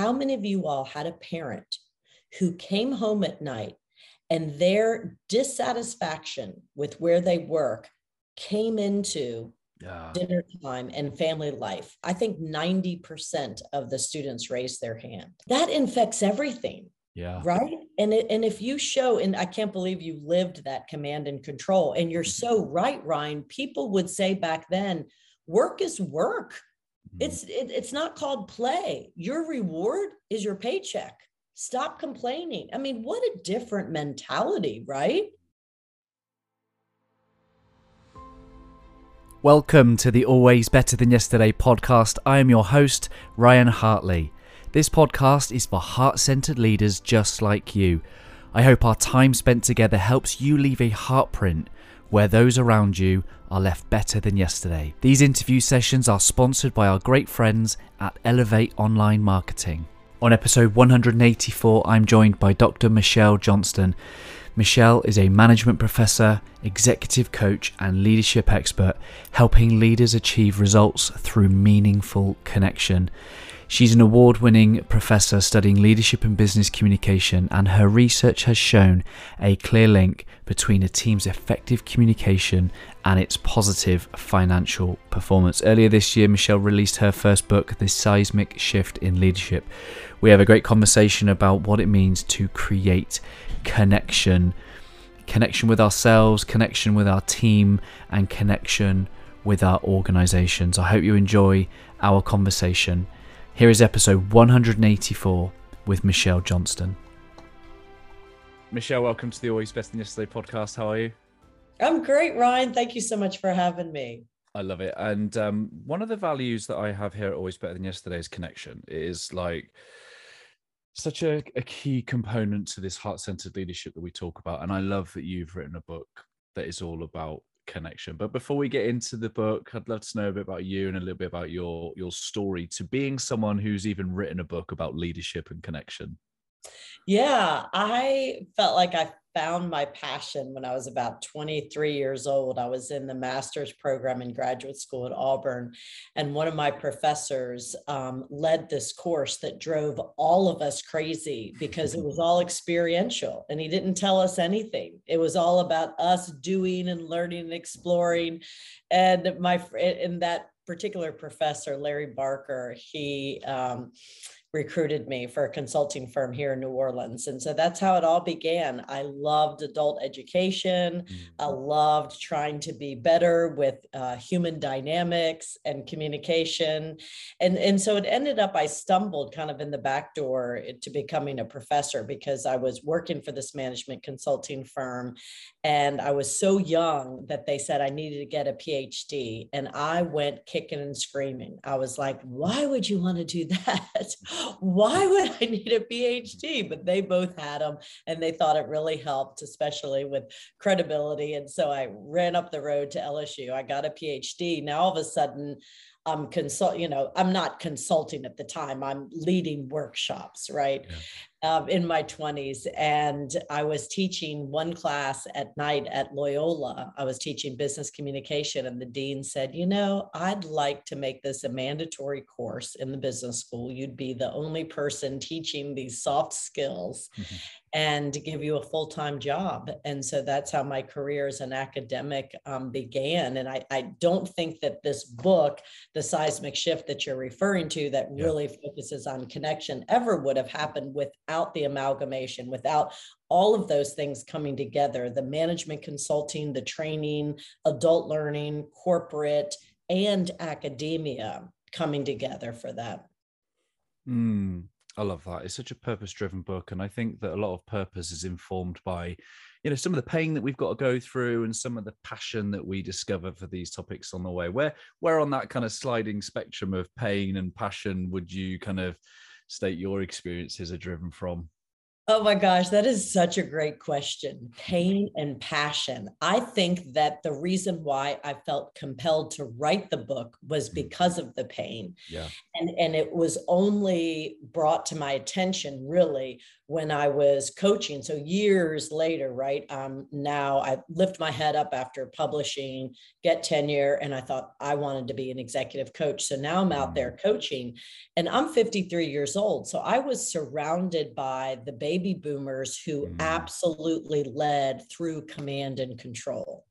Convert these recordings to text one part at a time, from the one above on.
how many of you all had a parent who came home at night and their dissatisfaction with where they work came into yeah. dinner time and family life. I think 90% of the students raised their hand. That infects everything. Yeah. Right. And it, and if you show, and I can't believe you lived that command and control, and you're mm-hmm. so right, Ryan. People would say back then, work is work. Mm-hmm. It's it, it's not called play. Your reward is your paycheck. Stop complaining. I mean, what a different mentality, right? Welcome to the Always Better Than Yesterday podcast. I am your host, Ryan Hartley. This podcast is for heart centered leaders just like you. I hope our time spent together helps you leave a heartprint where those around you are left better than yesterday. These interview sessions are sponsored by our great friends at Elevate Online Marketing. On episode 184, I'm joined by Dr. Michelle Johnston. Michelle is a management professor, executive coach, and leadership expert, helping leaders achieve results through meaningful connection. She's an award winning professor studying leadership and business communication, and her research has shown a clear link between a team's effective communication and its positive financial performance. Earlier this year, Michelle released her first book, The Seismic Shift in Leadership. We have a great conversation about what it means to create connection connection with ourselves, connection with our team, and connection with our organizations. I hope you enjoy our conversation. Here is episode 184 with Michelle Johnston. Michelle, welcome to the Always Best Than Yesterday podcast. How are you? I'm great, Ryan. Thank you so much for having me. I love it. And um, one of the values that I have here Always Better Than Yesterday is connection. It is like such a, a key component to this heart centered leadership that we talk about. And I love that you've written a book that is all about connection. But before we get into the book, I'd love to know a bit about you and a little bit about your your story to being someone who's even written a book about leadership and connection. Yeah, I felt like I found my passion when I was about 23 years old. I was in the master's program in graduate school at Auburn, and one of my professors um, led this course that drove all of us crazy because it was all experiential and he didn't tell us anything. It was all about us doing and learning and exploring. And my, in that particular professor, Larry Barker, he, um, recruited me for a consulting firm here in New Orleans. And so that's how it all began. I loved adult education. Mm-hmm. I loved trying to be better with uh, human dynamics and communication. And, and so it ended up, I stumbled kind of in the back door to becoming a professor because I was working for this management consulting firm. And I was so young that they said I needed to get a PhD. And I went kicking and screaming. I was like, why would you want to do that? why would I need a PhD? But they both had them and they thought it really helped, especially with credibility. And so I ran up the road to LSU. I got a PhD. Now all of a sudden, I'm consult, you know, I'm not consulting at the time. I'm leading workshops, right? Yeah um, in my 20s and i was teaching one class at night at loyola i was teaching business communication and the dean said you know i'd like to make this a mandatory course in the business school you'd be the only person teaching these soft skills mm-hmm and give you a full time job. And so that's how my career as an academic um, began. And I, I don't think that this book, The Seismic Shift that you're referring to, that yeah. really focuses on connection, ever would have happened without the amalgamation, without all of those things coming together the management consulting, the training, adult learning, corporate, and academia coming together for that. Mm. I love that. It's such a purpose driven book. And I think that a lot of purpose is informed by, you know, some of the pain that we've got to go through and some of the passion that we discover for these topics on the way. Where where on that kind of sliding spectrum of pain and passion would you kind of state your experiences are driven from? Oh my gosh, that is such a great question. Pain and passion. I think that the reason why I felt compelled to write the book was mm. because of the pain. Yeah. And and it was only brought to my attention really when I was coaching. So years later, right? Um, now I lift my head up after publishing, get tenure, and I thought I wanted to be an executive coach. So now I'm out there coaching, and I'm 53 years old. So I was surrounded by the baby boomers who mm. absolutely led through command and control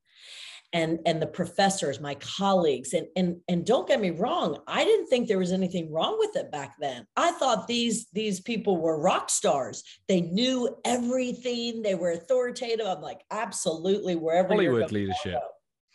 and and the professors my colleagues and and and don't get me wrong i didn't think there was anything wrong with it back then. I thought these these people were rock stars. They knew everything. They were authoritative. I'm like absolutely wherever hollywood leadership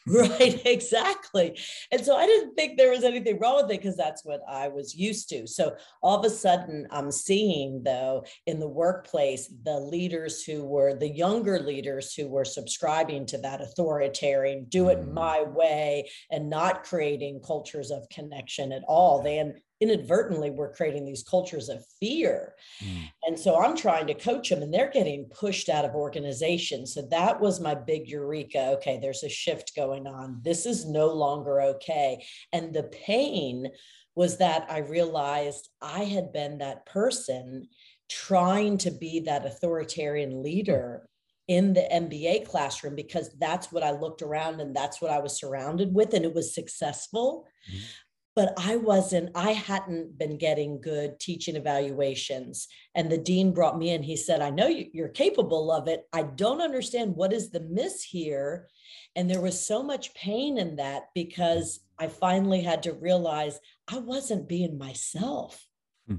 Right, exactly. And so I didn't think there was anything wrong with it because that's what I was used to. So all of a sudden, I'm seeing, though, in the workplace, the leaders who were the younger leaders who were subscribing to that authoritarian, do it mm. my way, and not creating cultures of connection at all. They inadvertently we're creating these cultures of fear. Mm. And so I'm trying to coach them and they're getting pushed out of organizations. So that was my big eureka. Okay, there's a shift going on. This is no longer okay. And the pain was that I realized I had been that person trying to be that authoritarian leader in the MBA classroom because that's what I looked around and that's what I was surrounded with and it was successful. Mm-hmm but I wasn't, I hadn't been getting good teaching evaluations. And the dean brought me in. He said, I know you're capable of it. I don't understand what is the miss here. And there was so much pain in that because I finally had to realize I wasn't being myself. Hmm.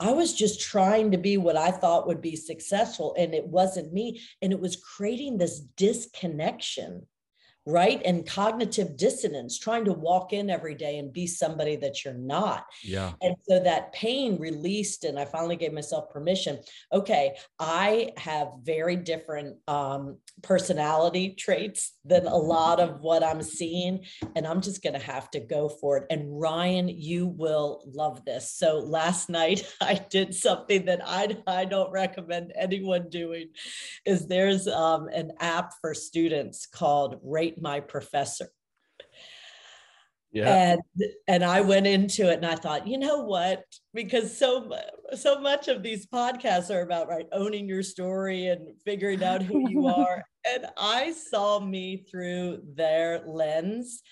I was just trying to be what I thought would be successful, and it wasn't me. And it was creating this disconnection right? And cognitive dissonance, trying to walk in every day and be somebody that you're not. Yeah. And so that pain released, and I finally gave myself permission. Okay, I have very different um, personality traits than a lot of what I'm seeing, and I'm just going to have to go for it. And Ryan, you will love this. So last night I did something that I, I don't recommend anyone doing. Is there's um, an app for students called Rate rate my professor. Yeah. And and I went into it and I thought, you know what? Because so so much of these podcasts are about right owning your story and figuring out who you are. and I saw me through their lens.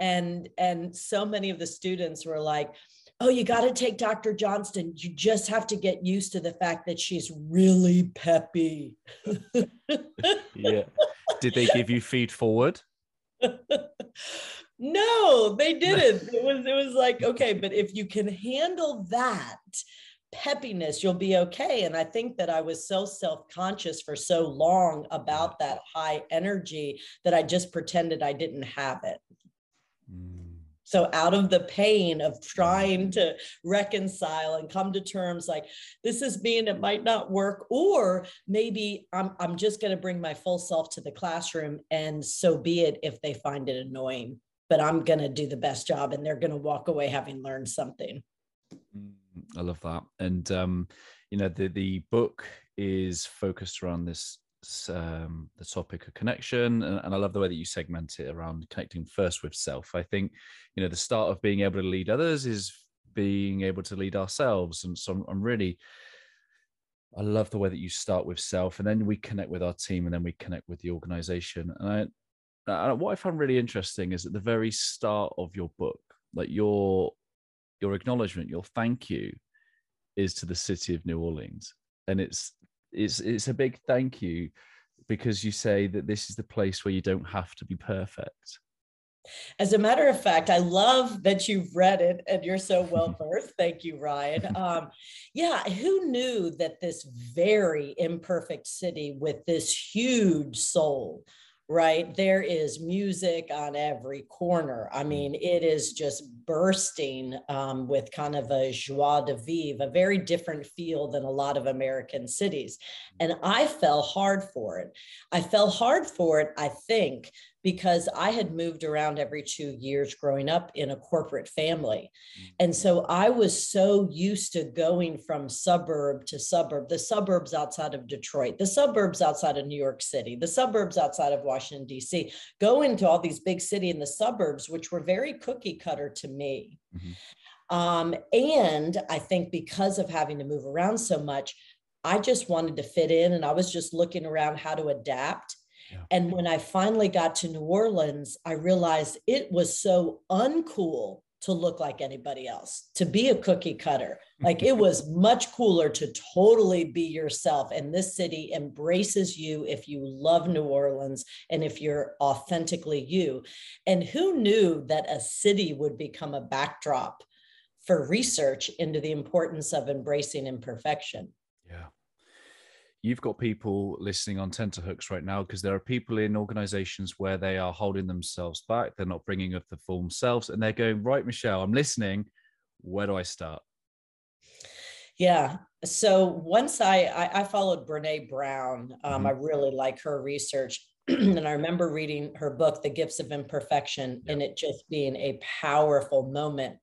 And and so many of the students were like, oh, you got to take Dr. Johnston. You just have to get used to the fact that she's really peppy. yeah. Did they give you feed forward? no, they didn't. It was it was like, okay, but if you can handle that peppiness, you'll be okay. And I think that I was so self-conscious for so long about that high energy that I just pretended I didn't have it. So, out of the pain of trying to reconcile and come to terms like this is being, it might not work, or maybe I'm, I'm just going to bring my full self to the classroom and so be it if they find it annoying. But I'm going to do the best job and they're going to walk away having learned something. Mm, I love that. And, um, you know, the, the book is focused around this um, the topic of connection and, and, i love the way that you segment it around connecting first with self. I think you know the start of being able to lead others is being able to lead ourselves and so I'm, I'm really i love the way that you start with self and then we connect with our team and then we connect with the organization and I, I what i found really interesting is at the very start of your book like your your acknowledgement your thank you is to the city of new orleans and it's it's it's a big thank you because you say that this is the place where you don't have to be perfect. As a matter of fact, I love that you've read it and you're so well versed. Thank you, Ryan. Um, yeah, who knew that this very imperfect city with this huge soul right? There is music on every corner. I mean, it is just bursting um, with kind of a joie de vivre, a very different feel than a lot of American cities. And I fell hard for it. I fell hard for it, I think, because I had moved around every two years growing up in a corporate family. And so I was so used to going from suburb to suburb, the suburbs outside of Detroit, the suburbs outside of New York City, the suburbs outside of Washington, D.C., going to all these big city in the suburbs, which were very cookie cutter to me. Mm-hmm. Um, and I think because of having to move around so much, I just wanted to fit in and I was just looking around how to adapt. Yeah. And when I finally got to New Orleans, I realized it was so uncool to look like anybody else, to be a cookie cutter. Like it was much cooler to totally be yourself. And this city embraces you if you love New Orleans and if you're authentically you. And who knew that a city would become a backdrop for research into the importance of embracing imperfection? You've got people listening on tenterhooks right now because there are people in organizations where they are holding themselves back they're not bringing up the full themselves and they're going right michelle i'm listening. Where do i start? Yeah. So once i i, I followed brene brown um, mm-hmm. i really like her research and i remember reading her book the gifts of imperfection and it just being a powerful moment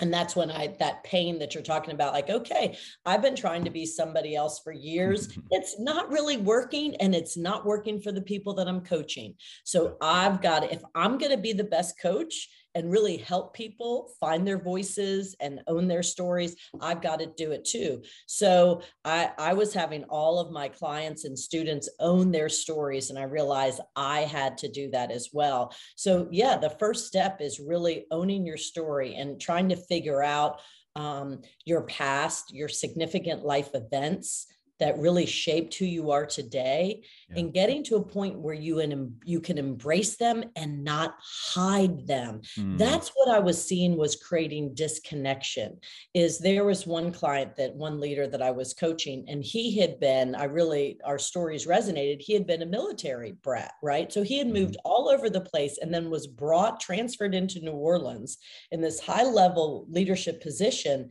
and that's when i that pain that you're talking about like okay i've been trying to be somebody else for years. It's not really working and it's not working for the people that i'm coaching. So i've got if i'm going to be the best coach and really help people find their voices and own their stories, I've got to do it too. So I, I was having all of my clients and students own their stories, and I realized I had to do that as well. So, yeah, the first step is really owning your story and trying to figure out um, your past, your significant life events that really shaped who you are today yeah. and getting to a point where you and you can embrace them and not hide them mm. that's what i was seeing was creating disconnection is there was one client that one leader that i was coaching and he had been i really our stories resonated he had been a military brat right so he had moved mm. all over the place and then was brought transferred into new orleans in this high level leadership position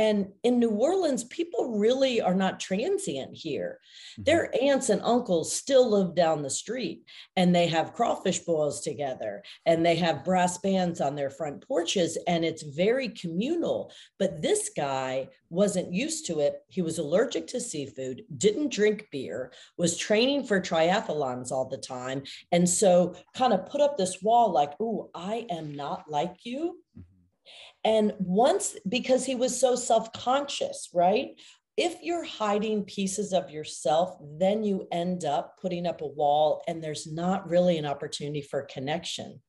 and in New Orleans, people really are not transient here. Mm-hmm. Their aunts and uncles still live down the street and they have crawfish boils together and they have brass bands on their front porches and it's very communal. But this guy wasn't used to it. He was allergic to seafood, didn't drink beer, was training for triathlons all the time. And so kind of put up this wall like, oh, I am not like you. Mm-hmm and once, because he was so self conscious, right? If you're hiding pieces of yourself, then you end up putting up a wall and there's not really an opportunity for connection.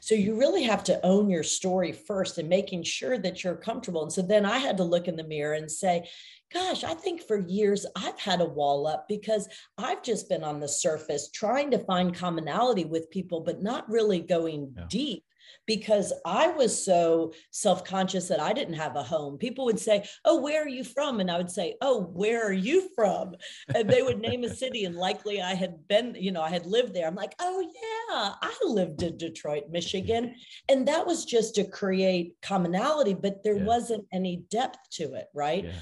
So you really have to own your story first and making sure that you're comfortable. And so then I had to look in the mirror and say, gosh, I think for years I've had a wall up because I've just been on the surface trying to find commonality with people, but not really going yeah. deep because I was so self conscious that I didn't have a home. People would say, Oh, where are you from? And I would say, Oh, where are you from? And they would name a city, and likely I had been, you know, I had lived there. I'm like, Oh, yeah, I lived in Detroit, Michigan. And that was just to create commonality, but there yeah. wasn't any depth to it, right? Yeah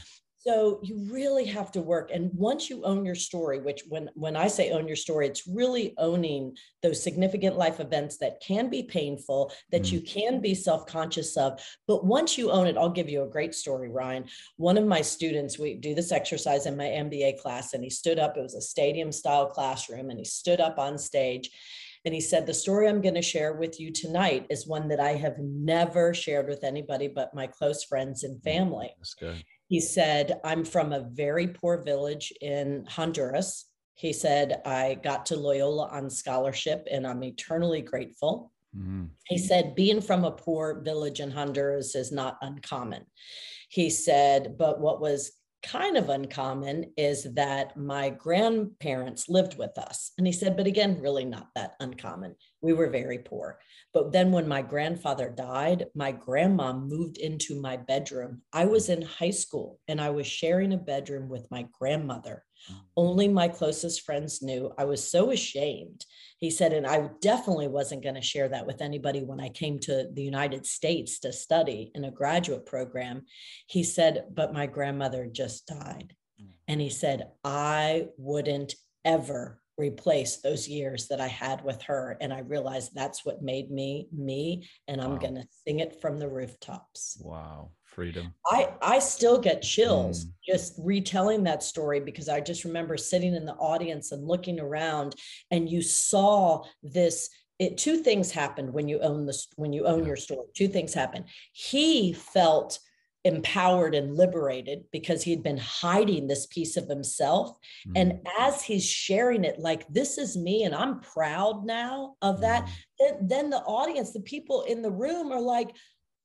so you really have to work and once you own your story which when when i say own your story it's really owning those significant life events that can be painful that mm. you can be self-conscious of but once you own it i'll give you a great story ryan one of my students we do this exercise in my mba class and he stood up it was a stadium style classroom and he stood up on stage and he said, The story I'm going to share with you tonight is one that I have never shared with anybody but my close friends and mm, family. That's good. He said, I'm from a very poor village in Honduras. He said, I got to Loyola on scholarship and I'm eternally grateful. Mm-hmm. He said, being from a poor village in Honduras is not uncommon. He said, but what was kind of uncommon is that my grandparents lived with us. And he said, but again, really not that uncommon. We were very poor. But then when my grandfather died, my grandma moved into my bedroom. I was in high school and I was sharing a bedroom with my grandmother. Only my closest friends knew. I was so ashamed. He said, and I definitely wasn't going to share that with anybody when I came to the United States to study in a graduate program. He said, but my grandmother just died. Mm. And he said, I wouldn't ever replace those years that I had with her. And I realized that's what made me me. And I'm wow. going to sing it from the rooftops. Wow. Freedom. I, I still get chills mm. just retelling that story because I just remember sitting in the audience and looking around and you saw this it two things happened when you own this when you own yeah. your story two things happened he felt empowered and liberated because he had been hiding this piece of himself. Mm. And as he's sharing it, like, this is me, and I'm proud now of that, mm. then, then the audience, the people in the room are like,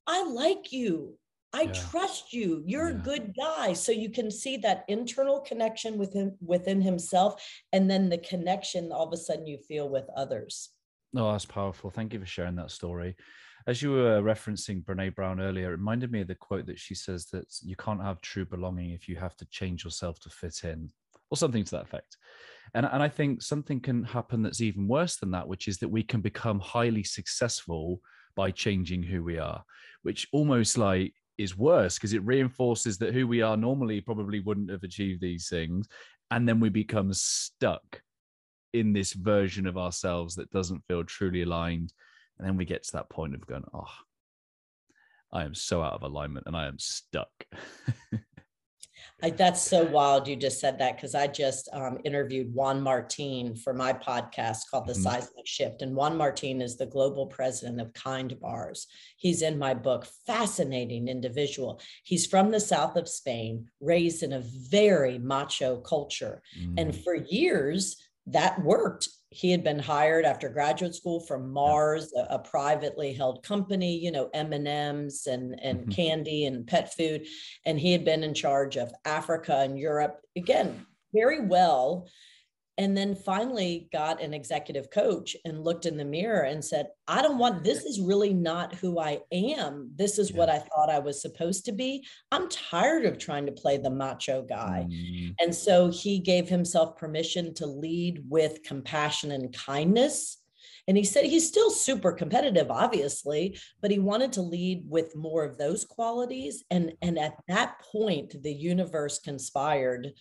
I like you. I yeah. trust you. You're yeah. a good guy. So you can see that internal connection within within himself and then the connection all of a sudden you feel with others. No, oh, that's powerful. Thank you for sharing that story. As you were referencing Brene Brown earlier, it reminded me of the quote that she says that you can't have true belonging if you have to change yourself to fit in, or something to that effect. And, and I think something can happen that's even worse than that, which is that we can become highly successful by changing who we are, which almost like is worse because it reinforces that who we are normally probably wouldn't have achieved these things. And then we become stuck in this version of ourselves that doesn't feel truly aligned and then we get to that point of going, oh, I am so out of alignment and I am stuck. I, that's so wild you just said that because I just um, interviewed Juan Martin for my podcast called The mm-hmm. Seismic Shift. And Juan Martin is the global president of Kind Bars. He's in my book, fascinating individual. He's from the south of Spain, raised in a very macho culture. Mm. And for years, that worked he had been hired after graduate school from Mars, a, a privately held company, you know, M&Ms and, and mm-hmm. candy and pet food. And he had been in charge of Africa and Europe, again, very well and then finally got an executive coach and looked in the mirror and said i don't want this is really not who i am. This is yeah. what i thought i was supposed to be. I'm tired of trying to play the macho guy. Mm. and so he gave himself permission to lead with compassion and kindness. And he said he's still super competitive obviously but he wanted to lead with more of those qualities. And and at that point the universe conspired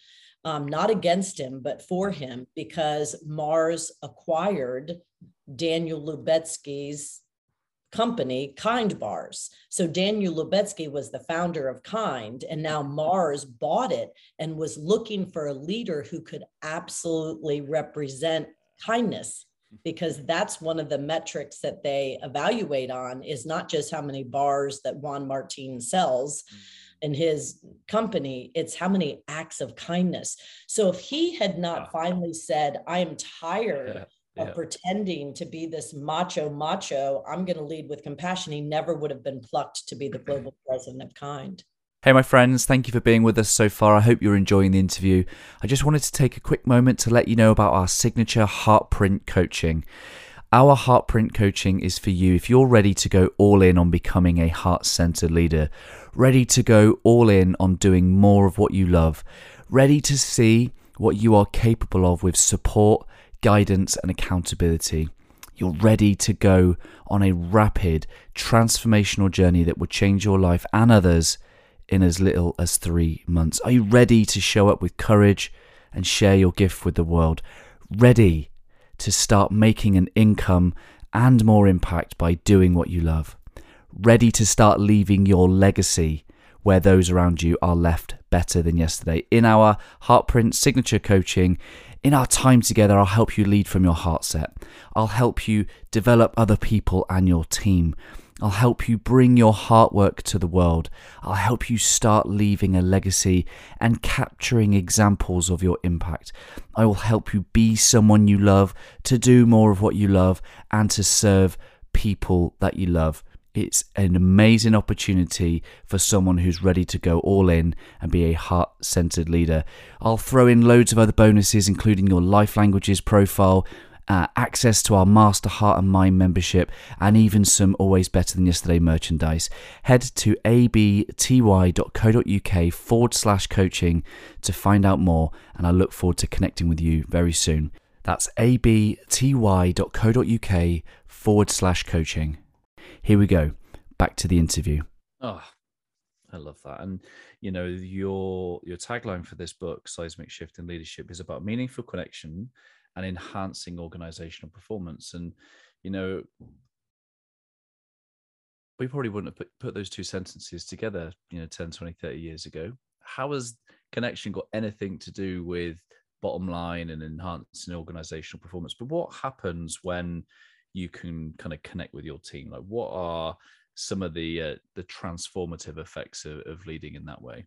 um, not against him, but for him, because Mars acquired Daniel Lubetzky's company, Kind Bars. So Daniel Lubetzky was the founder of Kind, and now Mars bought it and was looking for a leader who could absolutely represent kindness because that's one of the metrics that they evaluate on is not just how many bars that Juan Martin sells, mm-hmm in his company it's how many acts of kindness so if he had not finally said i am tired yeah. Of pretending to be this macho macho, I'm going to lead with compassion. He never would have been plucked to be the global president of kind. Hey, my friends, thank you for being with us so far. I hope you're enjoying the interview. I just wanted to take a quick moment to let you know about our signature Heartprint coaching. Our Heartprint coaching is for you if you're ready to go all in on becoming a heart centered leader ready to go all in on doing more of what you love, ready to see what you are capable of with support, guidance, and accountability. You're ready to go on a rapid, transformational journey that will change your life and others in as little as three months. Are you ready to show up with courage and share your gift with the world? Ready to start making an income and more impact by doing what you love? Ready to start leaving your legacy where those around you are left better than yesterday. In our Heartprint signature coaching, in our time together, I'll help you lead from your heart set. I'll help you develop other people and your team. I'll help you bring your heart work to the world. I'll help you start leaving a legacy and capturing examples of your impact. I will help you be someone you love, to do more of what you love, and to serve people that you love. It's an amazing opportunity for someone who's ready to go all in and be a heart centered leader. I'll throw in loads of other bonuses, including your life languages profile, uh, access to our Master Heart and Mind membership, and even some Always Better Than Yesterday merchandise. Head to abty.co.uk forward slash coaching to find out more, and I look forward to connecting with you very soon. That's abty.co.uk forward slash coaching. Here we go. Back to the interview. Oh, I love that. And you know, your your tagline for this book, Seismic Shift in Leadership, is about meaningful connection and enhancing organizational performance. And you know, we probably wouldn't have put, put those two sentences together, you know, 10, 20, 30 years ago. How has connection got anything to do with bottom line and enhancing organizational performance? But what happens when you can kind of connect with your team? Like, what are some of the uh, the transformative effects of, of leading in that way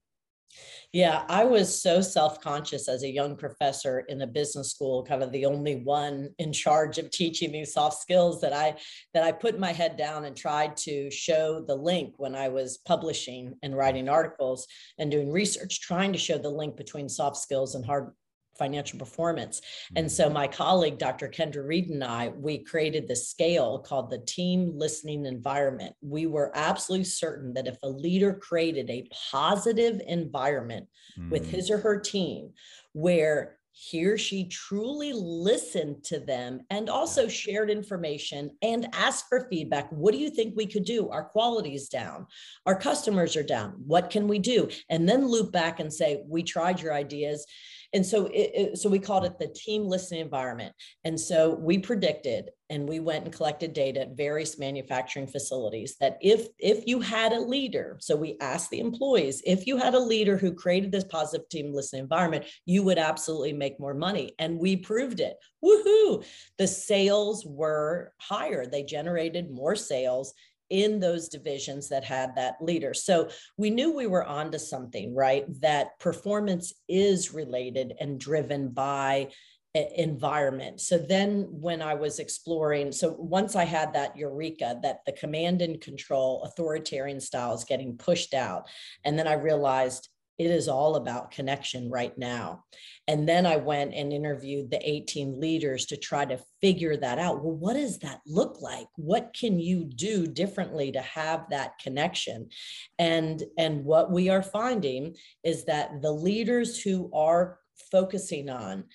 yeah, I was so self conscious as a young professor in a business school, kind of the only one in charge of teaching these soft skills that I that I put my head down and tried to show the link when I was publishing and writing articles and doing research, trying to show the link between soft skills and hard financial performance. And so mm-hmm. my colleague, Dr. Kendra Reed and I, we created this scale called the team listening environment. We were absolutely certain that if a leader created a positive environment mm. with his or her team where he or she truly listened to them and also shared information and asked for feedback. What do you think we could do? Our quality is down. Our customers are down. What can we do? And then loop back and say, We tried your ideas and so it, it, so we called it the team listening environment. And so we predicted and we went and collected data at various manufacturing facilities that if if you had a leader so we asked the employees if you had a leader who created this positive team listening environment you would absolutely make more money. And we proved it. Woohoo! The sales were higher. They generated more sales in those divisions that had that leader. So we knew we were onto something, right? That performance is related and driven by environment. So then when I was exploring, so once I had that eureka that the command and control authoritarian style is getting pushed out, and then I realized it is all about connection right now. And then I went and interviewed the 18 leaders to try to figure that out. Well, what does that look like? What can you do differently to have that connection? And, and what we are finding is that the leaders who are focusing on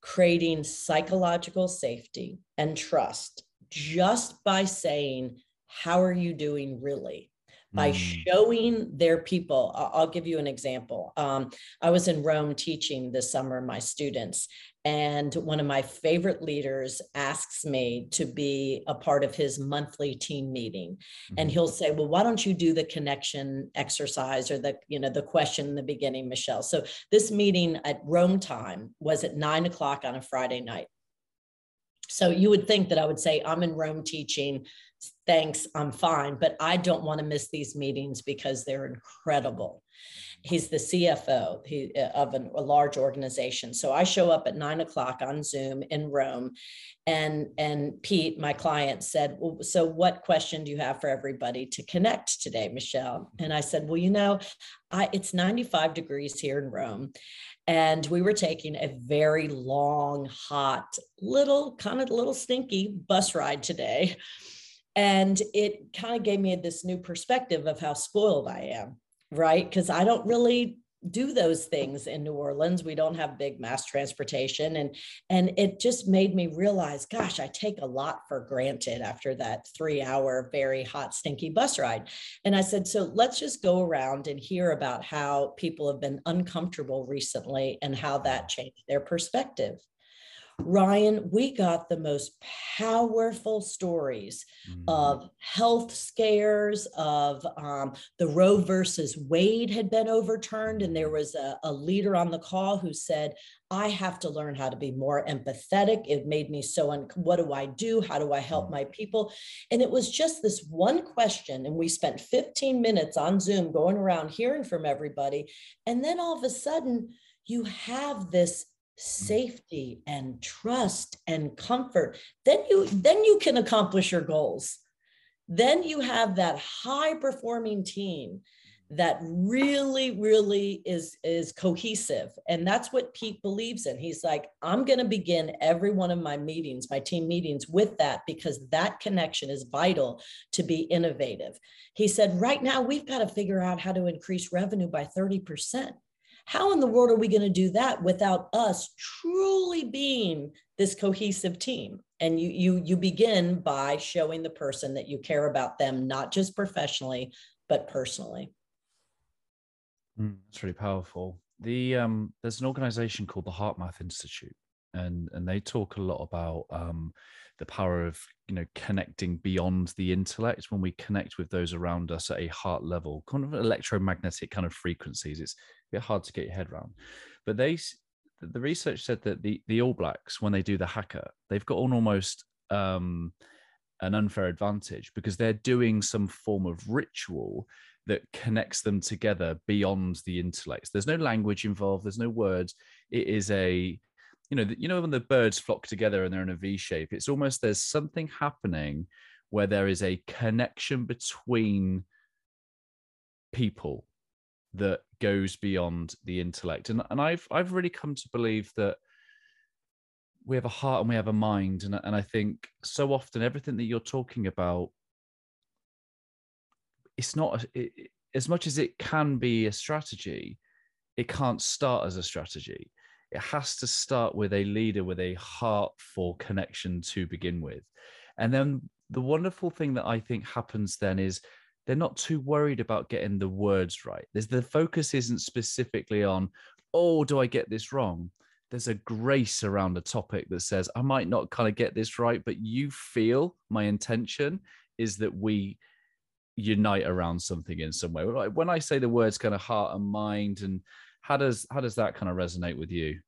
creating psychological safety and trust just by saying, How are you doing really? By mm. showing their people. I'll give you an example. Um, I was in Rome teaching this summer, my students, and one of my favorite leaders asks me to be a part of his monthly team meeting. Mm-hmm. And he'll say, Well, why don't you do the connection exercise or the, you know, the question in the beginning, Michelle? So this meeting at Rome time was at nine o'clock on a Friday night. So you would think that I would say, I'm in Rome teaching thanks, I'm fine. But I don't want to miss these meetings because they're incredible. He's the CFO he, uh, of an, a large organization. So I show up at nine o'clock on Zoom in Rome. And, and Pete, my client, said, well, So, what question do you have for everybody to connect today, Michelle? And I said, Well, you know, I, it's 95 degrees here in Rome. And we were taking a very long, hot, little, kind of little stinky bus ride today and it kind of gave me this new perspective of how spoiled I am, right? Because I don't really do those things in New Orleans. We don't have big mass transportation and and it just made me realize gosh, I take a lot for granted after that 3-hour very hot stinky bus ride. And I said, so let's just go around and hear about how people have been uncomfortable recently and how that changed their perspective. Ryan, we got the most powerful stories mm-hmm. of health scares, of um, the Roe versus Wade had been overturned. And there was a, a leader on the call who said, I have to learn how to be more empathetic. It made me so, un- what do I do? How do I help mm-hmm. my people? And it was just this one question. And we spent 15 minutes on Zoom going around hearing from everybody. And then all of a sudden, you have this Mm. Mm-hmm. safety and trust and comfort. Then you then you can accomplish your goals. Then you have that high performing team that really really is is cohesive. And that's what pete believes in. He's like i'm going to begin every one of my meetings my team meetings with that because that connection is vital to be innovative. He said right now we've got to figure out how to increase revenue by 30% how in the world are we going to do that without us truly being this cohesive team? And you you you begin by showing the person that you care about them, not just professionally, but personally. Mm, that's really powerful. The um, there's an organization called the HeartMath Institute, and and they talk a lot about um, the power of you know connecting beyond the intellect when we connect with those around us at a heart level kind of electromagnetic kind of frequencies it's a bit hard to get your head around but they the research said that the the all blacks when they do the haka they've got an almost um an unfair advantage because they're doing some form of ritual that connects them together beyond the intellect. There's no language involved. There's no words. It is a, you know, you know when the birds flock together and they're in a V shape. It's almost there's something happening where there is a connection between people that goes beyond the intellect. And and I've I've really come to believe that we have a heart and we have a mind. And, and I think so often everything that you're talking about, it's not it, as much as it can be a strategy, it can't start as a strategy. It has to start with a leader with a heart for connection to begin with. And then the wonderful thing that I think happens then is they're not too worried about getting the words right. There's the focus isn't specifically on, oh, do I get this wrong? There's a grace around a topic that says, I might not kind of get this right, but you feel my intention is that we unite around something in some way. When I say the words kind of heart and mind, and how does how does that kind of resonate with you?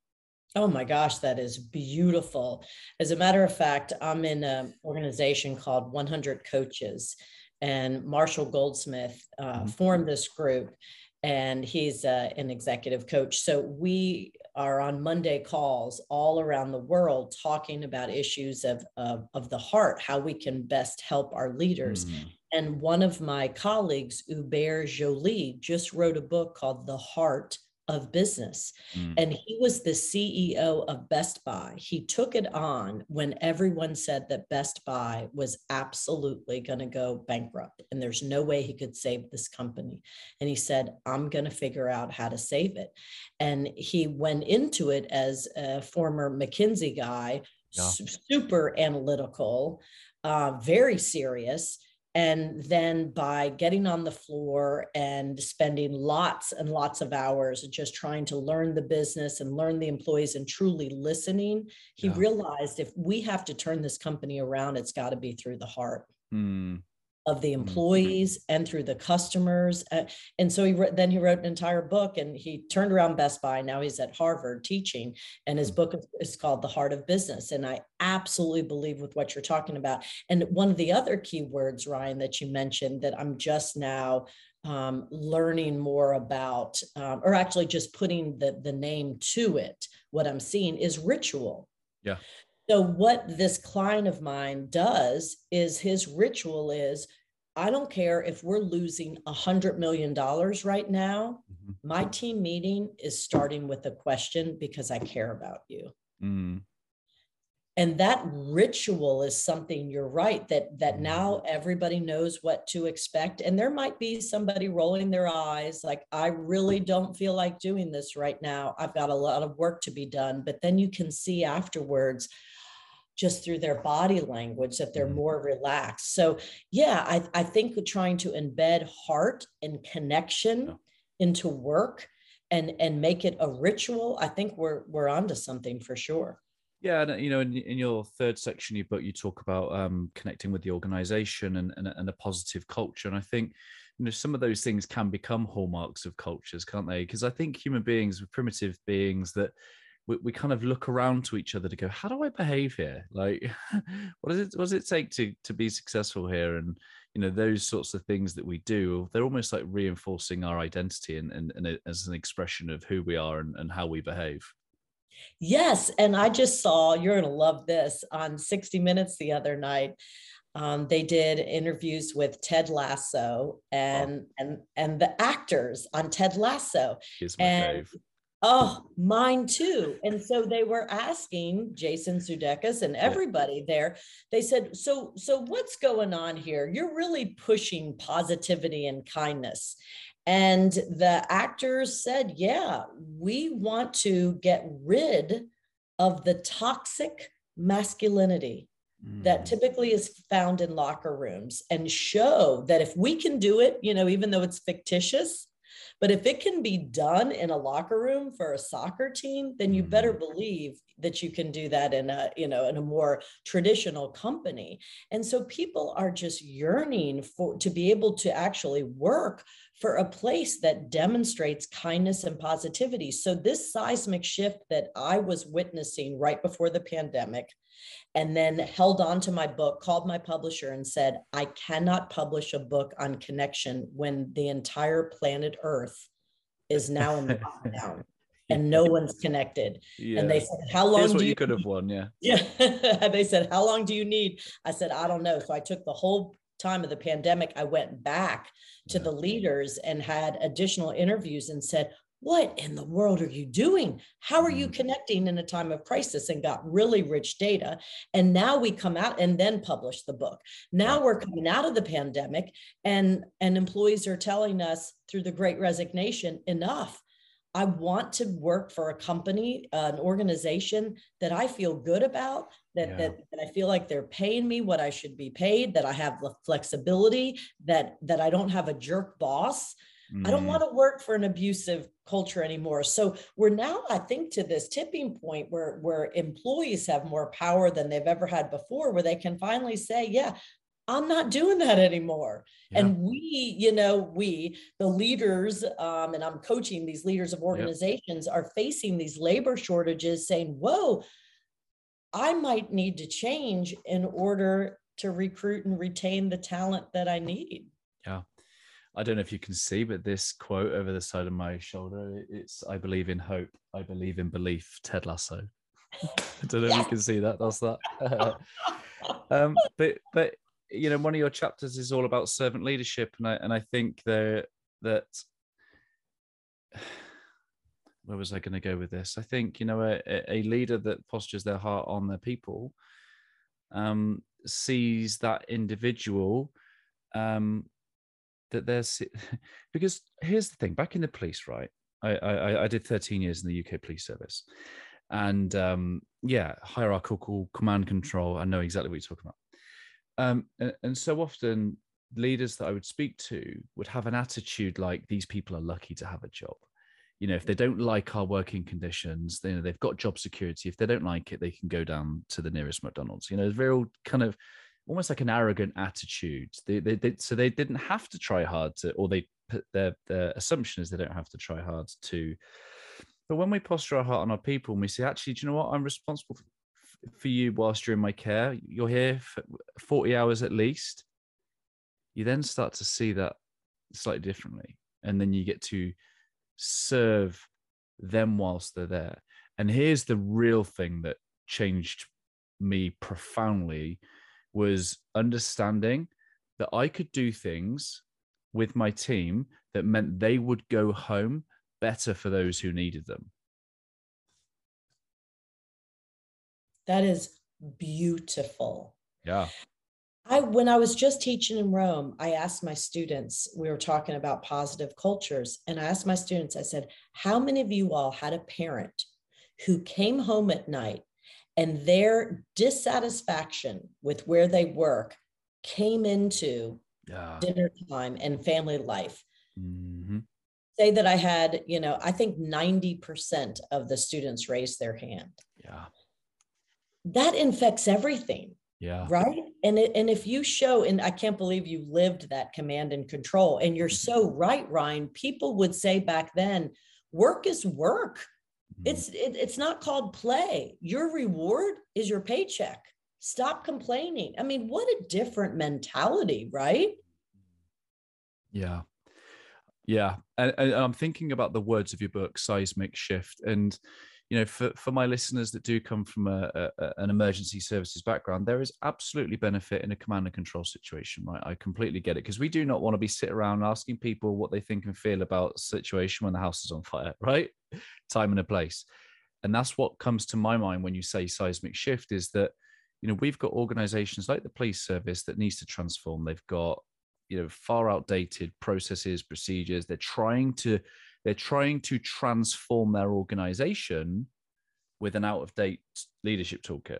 Oh my gosh, that is beautiful. As a matter of fact, I'm in an organization called 100 Coaches, and Marshall Goldsmith uh, mm-hmm. formed this group, and he's uh, an executive coach. So we are on Monday calls all around the world talking about issues of, of, of the heart, how we can best help our leaders. Mm. And one of my colleagues, Hubert Joly, just wrote a book called The Heart of business. Mm. And he was the CEO of Best Buy. He took it on when everyone said that Best Buy was absolutely going to go bankrupt and there's no way he could save this company. And he said, I'm going to figure out how to save it. And he went into it as a former McKinsey guy, yeah. super analytical, uh, very serious and then by getting on the floor and spending lots and lots of hours just trying to learn the business and learn the employees and truly listening, he yeah. realized if we have to turn this company around, it's got to be through the heart. Mm of the mm-hmm. employees mm-hmm. and through the customers. Uh, and so he re- then he wrote an entire book and he turned around Best Buy. Now he's at Harvard teaching, and his mm. book is called The Heart of Business. And I absolutely believe with what you're talking about. And one of the other key words, Ryan, that you mentioned that I'm just now um, learning more about, um, or actually just putting the, the name to it, what I'm seeing is ritual. Yeah. So, what this client of mine does is his ritual is I don't care if we're losing a $100 million right now. Mm-hmm. My team meeting is starting with a question because I care about you. Mm. And that ritual is something you're right that that mm-hmm. now everybody knows what to expect and there might be somebody rolling their eyes like I really don't feel like doing this right now. I've got a lot of work to be done, but then you can see afterwards just through their body language that they're mm-hmm. more relaxed. So, yeah, I, I think trying to embed heart and connection into work and and make it a ritual, I think we're we're onto something for sure. Yeah, and you know, in, in your third section of your book, you talk about um, connecting with the organization and, and, and a positive culture, and I think you know some of those things can become hallmarks of cultures, can't they? Because I think human beings are primitive beings that we, we kind of look around to each other to go, how do I behave here? Like, what does it what does it take to to be successful here? And you know, those sorts of things that we do, they're almost like reinforcing our identity and, and, and as an expression of who we are and, and how we behave. Yes. And I just saw, you're going to love this on 60 Minutes the other night. Um, they did interviews with Ted Lasso and oh. and and the actors on Ted Lasso. and fave. Oh, mine too. And so they were asking Jason Sudeikis and everybody there. They said, "So, so what's going on here? You're really pushing positivity and kindness." And the actors said, "Yeah, we want to get rid of the toxic masculinity." that mm. typically is found in locker rooms and show that if we can do it, you know, even though it's fictitious, but if it can be done in a locker room for a soccer team, then you better mm-hmm. believe that you can do that in a, you know, in a more traditional company. And so people are just yearning for to be able to actually work for a place that demonstrates kindness and positivity. So, this seismic shift that I was witnessing right before the pandemic, and then held on to my book, called my publisher, and said, I cannot publish a book on connection when the entire planet Earth is now in lockdown and no one's connected. Yeah. And they said, How long Here's do you, you could have won? Yeah. Yeah. they said, How long do you need? I said, I don't know. So I took the whole time of the pandemic, I went back to the leaders and had additional interviews and said, what in the world are you doing? How are you mm. connecting in a time of crisis? And got really rich data. And now we come out and then publish the book. Now we're coming out of the pandemic, and, and employees are telling us through the great resignation enough. I want to work for a company, uh, an organization that I feel good about, that, yeah. that, that I feel like they're paying me what I should be paid, that I have the flexibility, that that I don't have a jerk boss. Mm. I don't mm. want to work for an abusive culture anymore. So we're now, I think, to this tipping point where where employees have more power than they've ever had before, where they can finally say, "Yeah, I'm not doing that anymore. Yeah. And we, you know, we, the leaders, um, and I'm coaching these leaders of organizations, are facing these labor shortages saying, whoa, I might need to change in order to recruit and retain the talent that I need. Yeah. I don't know if you can see, but this quote over the side of my shoulder, it's I believe in hope, I believe in belief, Ted Lasso. I don't know yeah. if you can see that. That's that. um, but but you know, one of your chapters is all about servant leadership, and I and I think that that where was I going to go with this? I think you know a, a leader that postures their heart on their people um, sees that individual um, that there's because here's the thing. Back in the police, right? I, I, I did 13 years in the UK police service, and um, yeah, hierarchical command control. I know exactly what you're talking about. Um, and, and so often, leaders that I would speak to would have an attitude like these people are lucky to have a job. You know, if they don't like our working conditions, you know, they've got job security. If they don't like it, they can go down to the nearest McDonald's. You know, it's very kind of almost like an arrogant attitude. They, they, they, so they didn't have to try hard to, or they put their, their assumption is they don't have to try hard to. But when we posture our heart on our people and we say, actually, do you know what? I'm responsible for you whilst you're in my care. You're here for 40 hours at least. You then start to see that slightly differently. And then you get to serve them whilst they're there. And here's the real thing that changed me profoundly was understanding that I could do things with my team that meant they would go home better for those who needed them. That is beautiful. Yeah. I when I was just teaching in Rome, I asked my students, we were talking about positive cultures, and I asked my students, I said, how many of you all had a parent who came home at night and their dissatisfaction with where they work came into yeah. dinner time and family life? Mm-hmm. Say that I had, you know, I think 90% of the students raised their hand. Yeah that infects everything yeah right and it, and if you show and i can't believe you lived that command and control and you're mm-hmm. so right ryan people would say back then work is work. Mm-hmm. it's it, it's not called play. Your reward is your paycheck. Stop complaining. I mean what a different mentality right? Yeah. Yeah. And, and i'm thinking about the words of your book seismic shift. And you know, for, for my listeners that do come from a, a, an emergency services background, there is absolutely benefit in a command and control situation, right? I completely get it because we do not want to be sit around asking people what they think and feel about situation when the house is on fire, right? Time and a place. And that's what comes to my mind when you say seismic shift is that, you know, we've got organizations like the police service that needs to transform. They've got, you know, far outdated processes, procedures. They're trying to they're trying to transform their organization with an out of date leadership toolkit.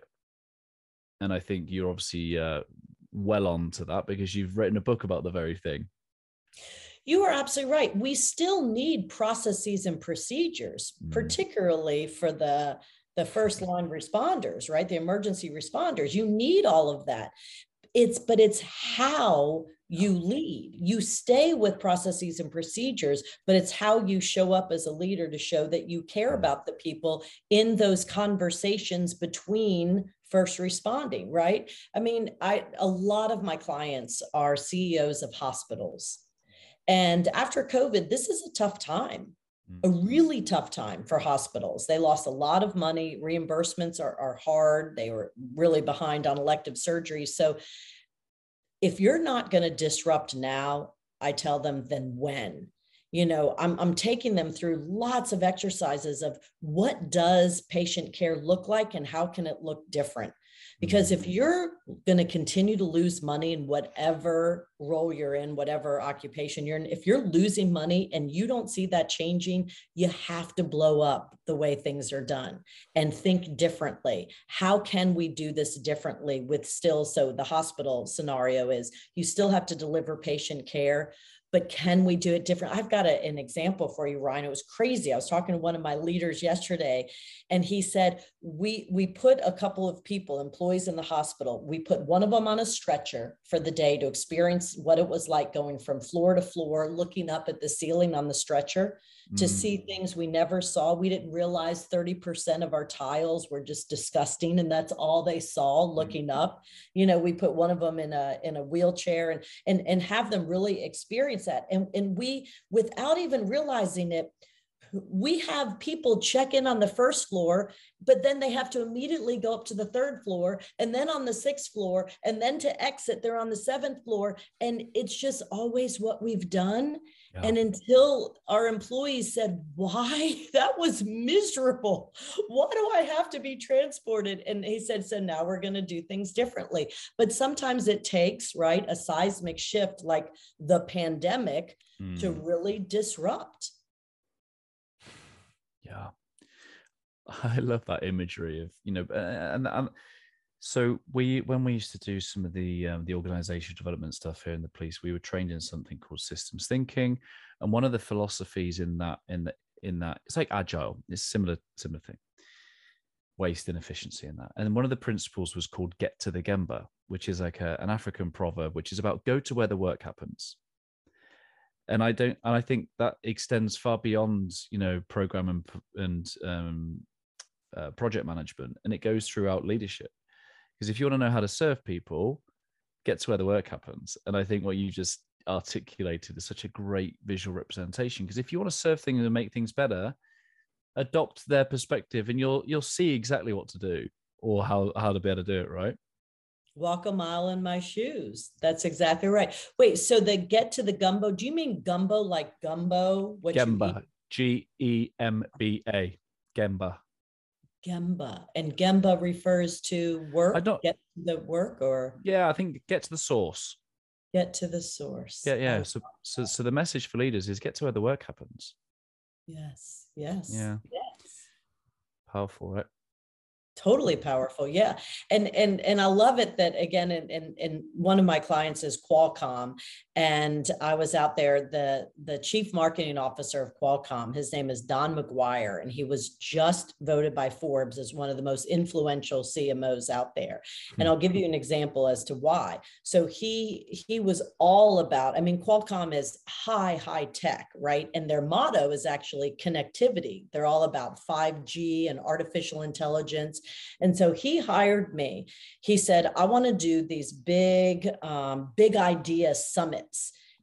And I think you're obviously uh, well on to that because you've written a book about the very thing. You are absolutely right. We still need processes and procedures, mm. particularly for the the first line responders, right? The emergency responders. You need all of that. It's but it's how you lead. You stay with processes and procedures, but it's how you show up as a leader to show that you care about the people in those conversations between first responding, right? I mean, I a lot of my clients are CEOs of hospitals. And after COVID, this is a tough time a mm-hmm. really tough time for hospitals. They lost a lot of money. Reimbursements are, are hard. They were really behind on elective surgeries. So if you're not going to disrupt now, I tell them, then when? You know, I'm, I'm taking them through lots of exercises of what does patient care look like and how can it look different? Because if you're going to continue to lose money in whatever role you're in, whatever occupation you're in, if you're losing money and you don't see that changing, you have to blow up the way things are done and think differently. How can we do this differently with still? So the hospital scenario is you still have to deliver patient care, but can we do it different? I've got a, an example for you, Ryan. It was crazy. I was talking to one of my leaders yesterday, and he said, we, we put a couple of people, employees in the hospital, we put one of them on a stretcher for the day to experience what it was like going from floor to floor, looking up at the ceiling on the stretcher to mm. see things we never saw. We didn't realize 30% of our tiles were just disgusting and that's all they saw mm. looking mm. up. You know, we put one of them in a in a wheelchair and and and have them really experience that. And and we without even realizing it we have people check in on the first floor, but then they have to immediately go up to the third floor and then on the sixth floor. And then to exit, they're on the seventh floor. And it's just always what we've done. Yeah. And until our employees said, Why? That was miserable. Why do I have to be transported? And he said, So now we're going to do things differently. But sometimes it takes, right, a seismic shift like the pandemic mm. to really disrupt. Yeah. I love that imagery of, you know, and, and so we, when we used to do some of the um, the organization development stuff here in the police, we were trained in something called systems thinking, and one of the philosophies in that in the, in that it's like agile. It's similar similar thing, waste inefficiency in that. And one of the principles was called "get to the gemba," which is like a, an African proverb, which is about go to where the work happens. And I don't, and I think that extends far beyond you know program and and um, uh, project management, and it goes throughout leadership because if you want to know how to serve people, get to where the work happens. And I think what you just articulated is such a great visual representation. Because if you want to serve things and make things better, adopt their perspective and you'll you'll see exactly what to do or how how to be able to do it, right? Walk a mile in my shoes. That's exactly right. Wait, so the get to the gumbo, do you mean gumbo like gumbo? What Gemba. G E M B A. Gemba. Gemba. And Gemba refers to work. I don't get to the work or yeah, I think get to the source. Get to the source. Yeah, yeah. Oh. So so so the message for leaders is get to where the work happens. Yes. Yes. Yeah. Yes. Powerful, right? totally powerful yeah and and and i love it that again and and, and one of my clients is qualcomm and i was out there the the chief marketing officer of qualcomm his name is don mcguire and he was just voted by forbes as one of the most influential cmos out there and i'll give you an example as to why so he he was all about i mean qualcomm is high high tech right and their motto is actually connectivity they're all about 5g and artificial intelligence and so he hired me. He said, I want to do these big, um, big idea summits.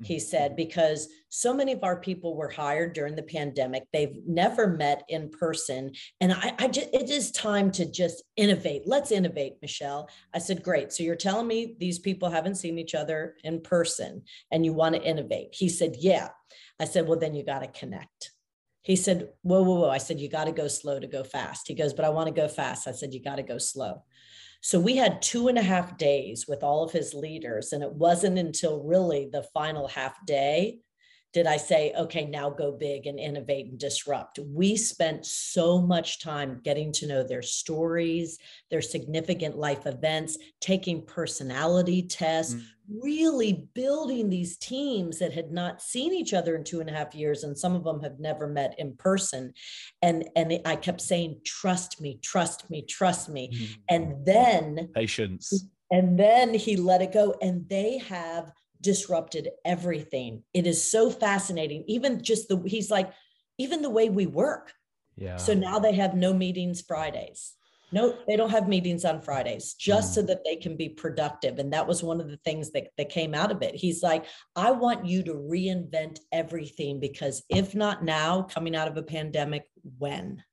He mm-hmm. said, because so many of our people were hired during the pandemic. They've never met in person. And I, I just, it is time to just innovate. Let's innovate, Michelle. I said, great. So you're telling me these people haven't seen each other in person and you want to innovate? He said, yeah. I said, well, then you got to connect. He said, Whoa, whoa, whoa. I said, You got to go slow to go fast. He goes, But I want to go fast. I said, You got to go slow. So we had two and a half days with all of his leaders. And it wasn't until really the final half day did I say, okay, now go big and innovate and disrupt. We spent so much time getting to know their stories, their significant life events, taking personality tests, mm. really building these teams that had not seen each other in two and a half years. And some of them have never met in person. And, and I kept saying, trust me, trust me, trust me. Mm. And then patience. And then he let it go. And they have disrupted everything. It is so fascinating. Even just the, he's like, even the way we work. Yeah. So now they have no meetings Fridays. No, they don't have meetings on Fridays just mm. so that they can be productive. And that was one of the things that, that came out of it. He's like, I want you to reinvent everything because if not now, coming out of a pandemic, when?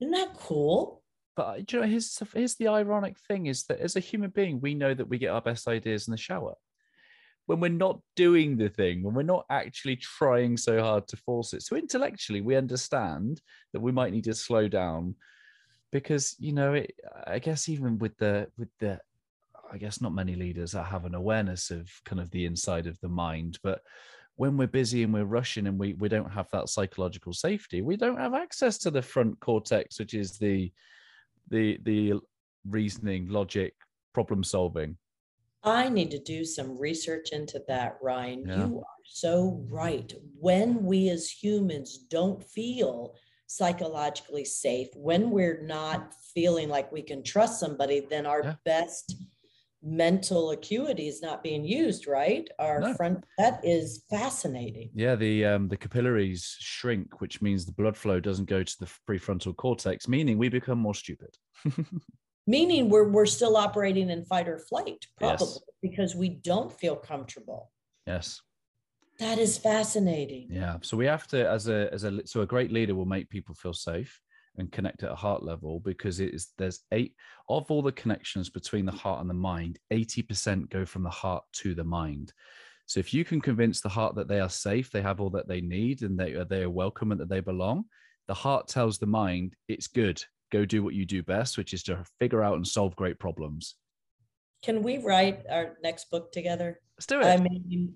Isn't that cool? But you know, here's, here's the ironic thing is that as a human being, we know that we get our best ideas in the shower. When we're not doing the thing, when we're not actually trying so hard to force it. So intellectually, we understand that we might need to slow down because, you know, it, I guess even with the, with the, I guess not many leaders that have an awareness of kind of the inside of the mind, but when we're busy and we're rushing and we, we don't have that psychological safety, we don't have access to the front cortex, which is the the the reasoning, logic, problem solving. I need to do some research into that, Ryan. Yeah. You are so right. When we as humans don't feel psychologically safe, when we're not feeling like we can trust somebody, then our yeah. best mental acuity is not being used right our no. front that is fascinating yeah the um the capillaries shrink which means the blood flow doesn't go to the prefrontal cortex meaning we become more stupid meaning we're we're still operating in fight or flight probably yes. because we don't feel comfortable. Yes. That is fascinating. Yeah so we have to as a as a so a great leader will make people feel safe and connect at a heart level because it is there's eight of all the connections between the heart and the mind 80% go from the heart to the mind. So if you can convince the heart that they are safe they have all that they need and they, they are welcome and that they belong the heart tells the mind it's good go do what you do best which is to figure out and solve great problems can we write our next book together let's do it i mean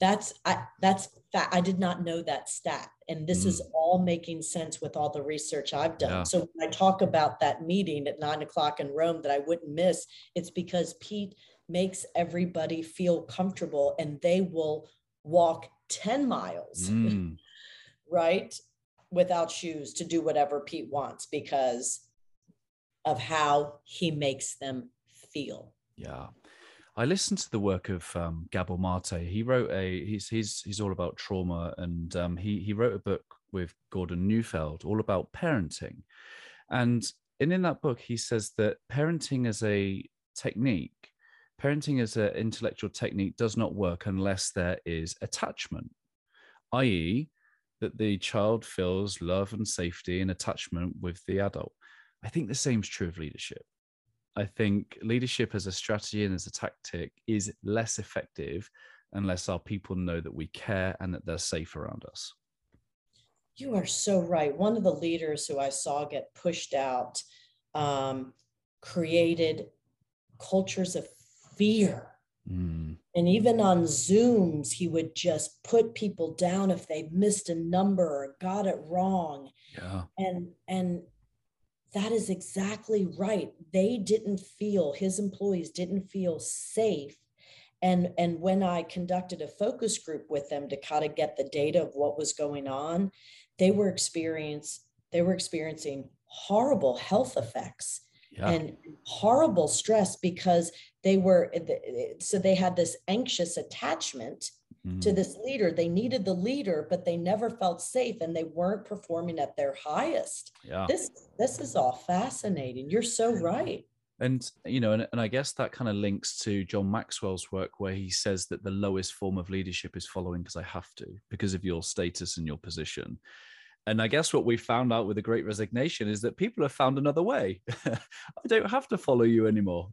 that's i that's i did not know that stat and this mm. is all making sense with all the research i've done yeah. so when i talk about that meeting at nine o'clock in rome that i wouldn't miss it's because pete makes everybody feel comfortable and they will walk 10 miles mm. right without shoes to do whatever pete wants because of how he makes them feel yeah I listened to the work of um, Gabor Mate. He wrote a he's he's he's all about trauma, and um, he he wrote a book with Gordon Neufeld all about parenting, and and in that book he says that parenting as a technique, parenting as an intellectual technique does not work unless there is attachment, i.e., that the child feels love and safety and attachment with the adult. I think the same is true of leadership. I think leadership as a strategy and as a tactic is less effective unless our people know that we care and that they're safe around us. You are so right. One of the leaders who I saw get pushed out um, created cultures of fear. Mm. And even on Zooms, he would just put people down if they missed a number or got it wrong. Yeah. And and that is exactly right. They didn't feel, his employees didn't feel safe. And, and when I conducted a focus group with them to kind of get the data of what was going on, they were experience, they were experiencing horrible health effects yeah. and horrible stress because they were so they had this anxious attachment mm-hmm. to this leader. They needed the leader, but they never felt safe and they weren't performing at their highest. Yeah. This this is all fascinating. You're so right. And you know, and, and I guess that kind of links to John Maxwell's work where he says that the lowest form of leadership is following because I have to, because of your status and your position. And I guess what we found out with the great resignation is that people have found another way. I don't have to follow you anymore.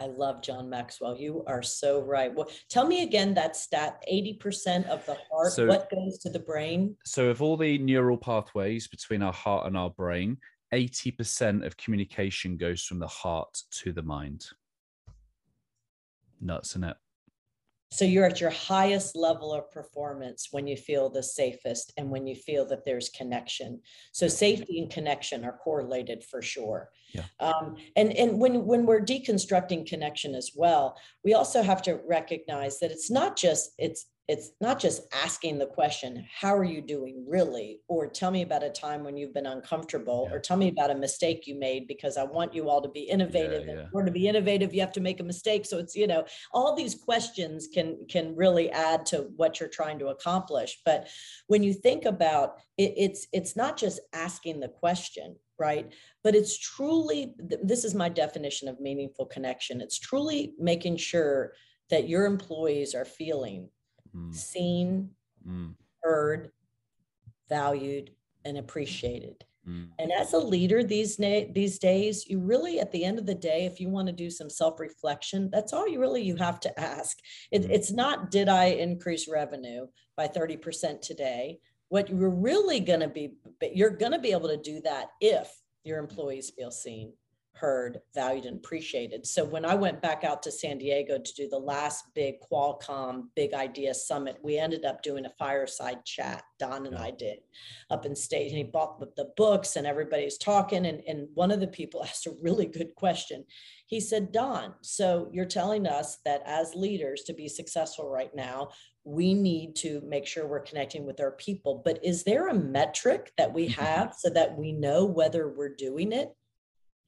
I love John Maxwell. You are so right. Well, tell me again that stat 80% of the heart, so, what goes to the brain? So, of all the neural pathways between our heart and our brain, 80% of communication goes from the heart to the mind. Nuts, in it? So you're at your highest level of performance when you feel the safest and when you feel that there's connection. So safety and connection are correlated for sure. Yeah. Um, and and when when we're deconstructing connection as well, we also have to recognize that it's not just it's it's not just asking the question how are you doing really? or tell me about a time when you've been uncomfortable yeah. or tell me about a mistake you made because i want you all to be innovative yeah, yeah. and to be innovative you have to make a mistake. So it's you know all these questions can can really add to what you're trying to accomplish. But when you think about it, it's it's not just asking the question right? But it's truly this is my definition of meaningful connection. It's truly making sure that your employees are feeling mm. seen, mm. heard, valued, and appreciated. Mm. And as a leader these, na- these days, you really, at the end of the day, if you want to do some self reflection, that's all you really you have to ask. It, mm. it's not, did I increase revenue by 30% today? What you're really going to be, you're going to be able to do that if your employees feel seen, heard, valued, and appreciated. So when I went back out to San Diego to do the last big Qualcomm Big Idea Summit, we ended up doing a fireside chat. Don and I did up in state, and he bought the, books, and everybody's talking. And, and one of the people asked a really good question. He said, Don, so you're telling us that as leaders to be successful right now, we need to make sure we're connecting with our people. But is there a metric that we have so that we know whether we're doing it?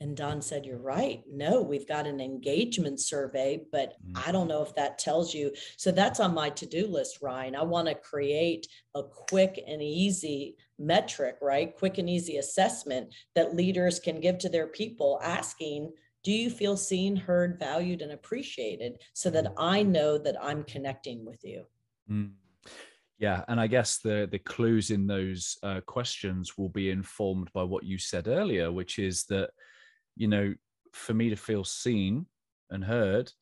And Don said, You're right. No, we've got an engagement survey, but mm-hmm. I don't know if that tells you. So that's on my to do list, Ryan. I want to create a quick and easy metric, right? Quick and easy assessment that leaders can give to their people asking, Do you feel seen, heard, valued, and appreciated? So that mm. I know that I'm connecting with you. Mm. Yeah, and I guess the the clues in those uh, questions will be informed by what you said earlier, which is that you know, for me to feel seen and heard,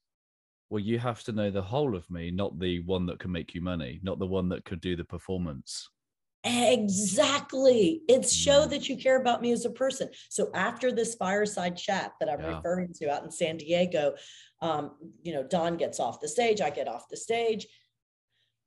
well, you have to know the whole of me, not the one that can make you money, not the one that could do the performance. Exactly. It's show mm. that you care about me as a person. So after this fireside chat that I'm yeah. referring to out in San Diego, um, you know, Don gets off the stage, I get off the stage,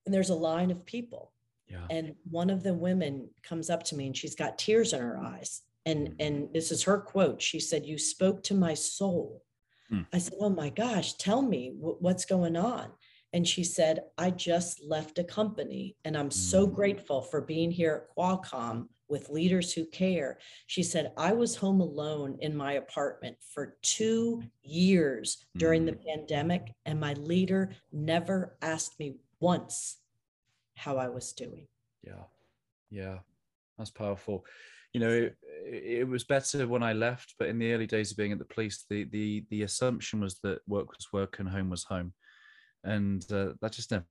and there's a line of people. Yeah. And one of the women comes up to me and she's got tears in her eyes and mm. and this is her quote she said you spoke to my soul hmm. i said oh my gosh tell me what's going on and she said i just left a company and i'm so mm. grateful for being here at qualcomm with leaders who care she said i was home alone in my apartment for two years during the mm. pandemic and my leader never asked me once how i was doing yeah yeah that's powerful you know, it, it, was better when I left, but in the early days of being at the police, the the the assumption was that work was work and home was home, and uh, that just never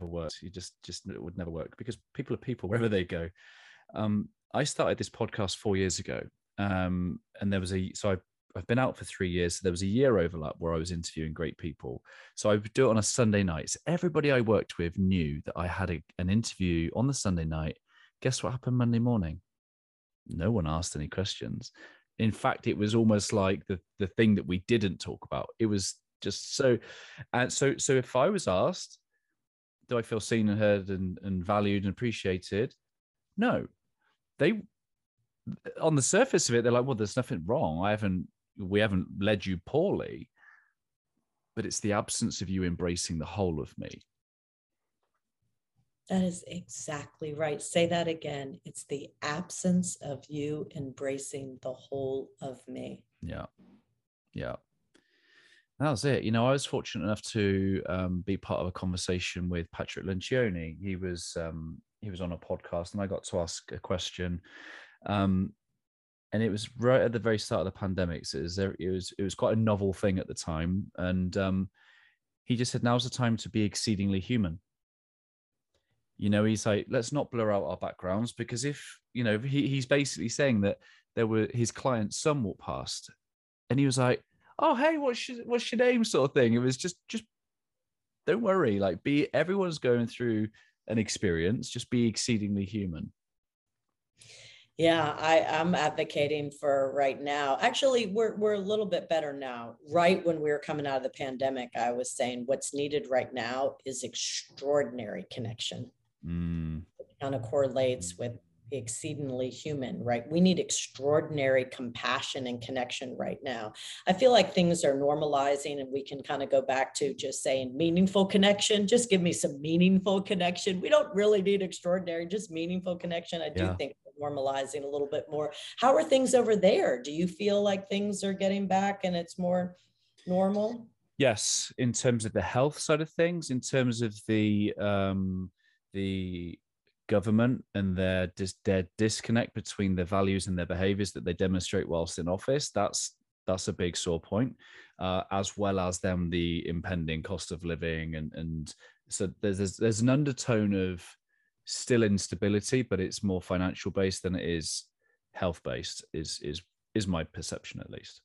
worked. You just just it would never work because people are people wherever they go. Um, I started this podcast four years ago, um, and there was a so I I've been out for three years. So there was a year overlap where I was interviewing great people. So I would do it on a Sunday night. So everybody I worked with knew that I had a, an interview on the Sunday night. Guess what happened Monday morning? No one asked any questions. In fact, it was almost like the the thing that we didn't talk about. It was just so, and so so if I was asked, do I feel seen and heard and, and valued and appreciated? No, they on the surface of it, they're like, well, there's nothing wrong. I haven't we haven't led you poorly, but it's the absence of you embracing the whole of me that is exactly right. Say that again. It's the absence of you embracing the whole of me. Yeah. Yeah. That was it. You know, I was fortunate enough to um, be part of a conversation with Patrick Lencioni. He was um, he was on a podcast, and I got to ask a question. Um, and it was right at the very start of the pandemic. So it was it was it was quite a novel thing at the time, and um, he just said, "Now's the time to be exceedingly human." You know, he's like, let's not blur out our backgrounds because if, you know, he, he's basically saying that there were his clients some walked past and he was like, oh, hey, what's your, what's your name sort of thing. It was just, just don't worry. Like be, everyone's going through an experience, just be exceedingly human. Yeah, I, I'm advocating for right now. Actually, we're we're a little bit better now. Right when we were coming out of the pandemic, I was saying what's needed right now is extraordinary connection mm. kind of correlates with the exceedingly human, right? We need extraordinary compassion and connection right now. I feel like things are normalizing and we can kind of go back to just saying meaningful connection. Just give me some meaningful connection. We don't really need extraordinary, just meaningful connection. I do yeah. think normalizing a little bit more. How are things over there? Do you feel like things are getting back and it's more normal? Yes, in terms of the health side of things, in terms of the um, the government and their dis- their disconnect between their values and their behaviors that they demonstrate whilst in office that's that's a big sore point uh, as well as them the impending cost of living and and so there's, there's there's an undertone of still instability but it's more financial based than it is health based is is is my perception at least.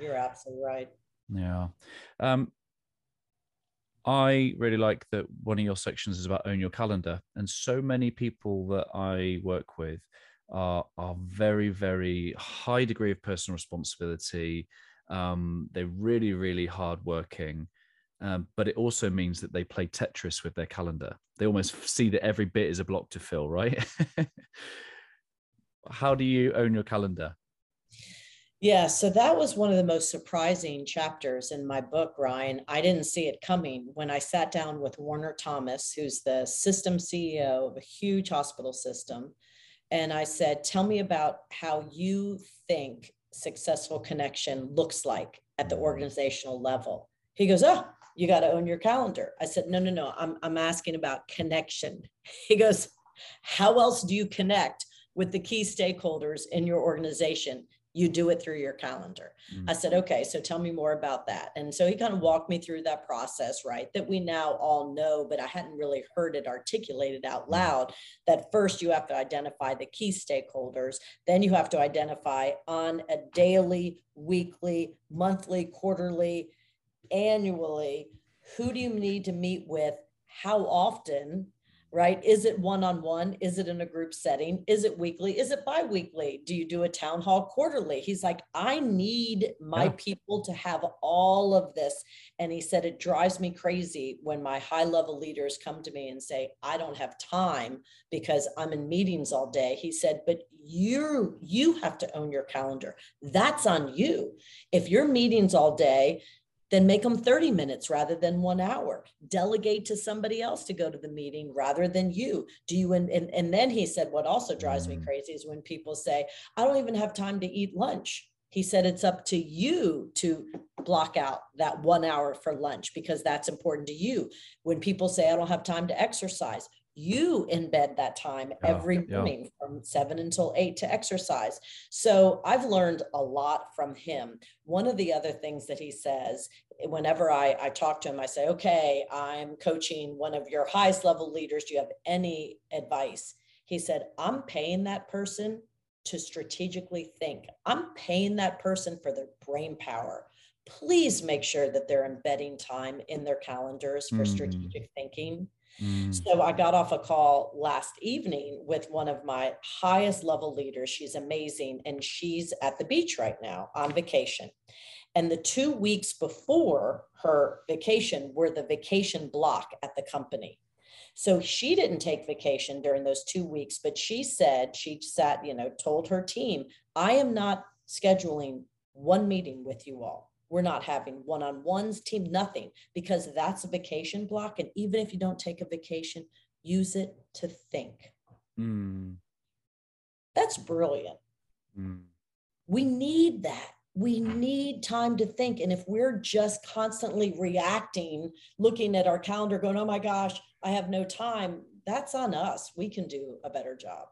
You're absolutely right. Yeah. Um I really like that one of your sections is about own your calendar, and so many people that I work with are are very very high degree of personal responsibility. Um, they're really really hardworking, um, but it also means that they play Tetris with their calendar. They almost see that every bit is a block to fill, right? How do you own your calendar? Yeah, so that was one of the most surprising chapters in my book, Ryan. I didn't see it coming when I sat down with Warner Thomas, who's the system CEO of a huge hospital system. And I said, Tell me about how you think successful connection looks like at the organizational level. He goes, Oh, you got to own your calendar. I said, No, no, no. I'm, I'm asking about connection. He goes, How else do you connect with the key stakeholders in your organization? You do it through your calendar. Mm-hmm. I said, okay, so tell me more about that. And so he kind of walked me through that process, right? That we now all know, but I hadn't really heard it articulated out mm-hmm. loud. That first you have to identify the key stakeholders, then you have to identify on a daily, weekly, monthly, quarterly, annually who do you need to meet with, how often, right? Is it one on one? Is it in a group setting? Is it weekly? Is it bi weekly? Do you do a town hall quarterly? He's like, I need my yeah. people to have all of this. And he said, It drives me crazy when my high level leaders come to me and say, I don't have time because I'm in meetings all day. He said, But you you have to own your calendar that's on you if you're meetings all day then make them 30 minutes rather than one hour. Delegate to somebody else to go to the meeting rather than you. Do you and, and, and then he said what also drives me mm. crazy is when people say i don't even have time to eat lunch. He said it's up to you to block out that one hour for lunch because that's important to you. When people say i don't have time to exercise you embed that time yeah, every morning yeah. from seven until eight to exercise. So I've learned a lot from him. One of the other things that he says, whenever I, I talk to him, I say, okay, I'm coaching one of your highest level leaders. Do you have any advice? He said, I'm paying that person to strategically think. I'm paying that person for their brain power. Please make sure that they're embedding time in their calendars for mm. strategic thinking Mm. So I got off a call last evening with one of my highest level leaders. She's amazing. And she's at the beach right now on vacation. And the two weeks before her vacation were the vacation block at the company. So she didn't take vacation during those two weeks, but she said, she sat, you know, told her team, I am not scheduling one meeting with you all. We're not having one on ones, team, nothing, because that's a vacation block. And even if you don't take a vacation, use it to think. Mm. That's brilliant. Mm. We need that. We need time to think. And if we're just constantly reacting, looking at our calendar, going, oh my gosh, I have no time, that's on us. We can do a better job.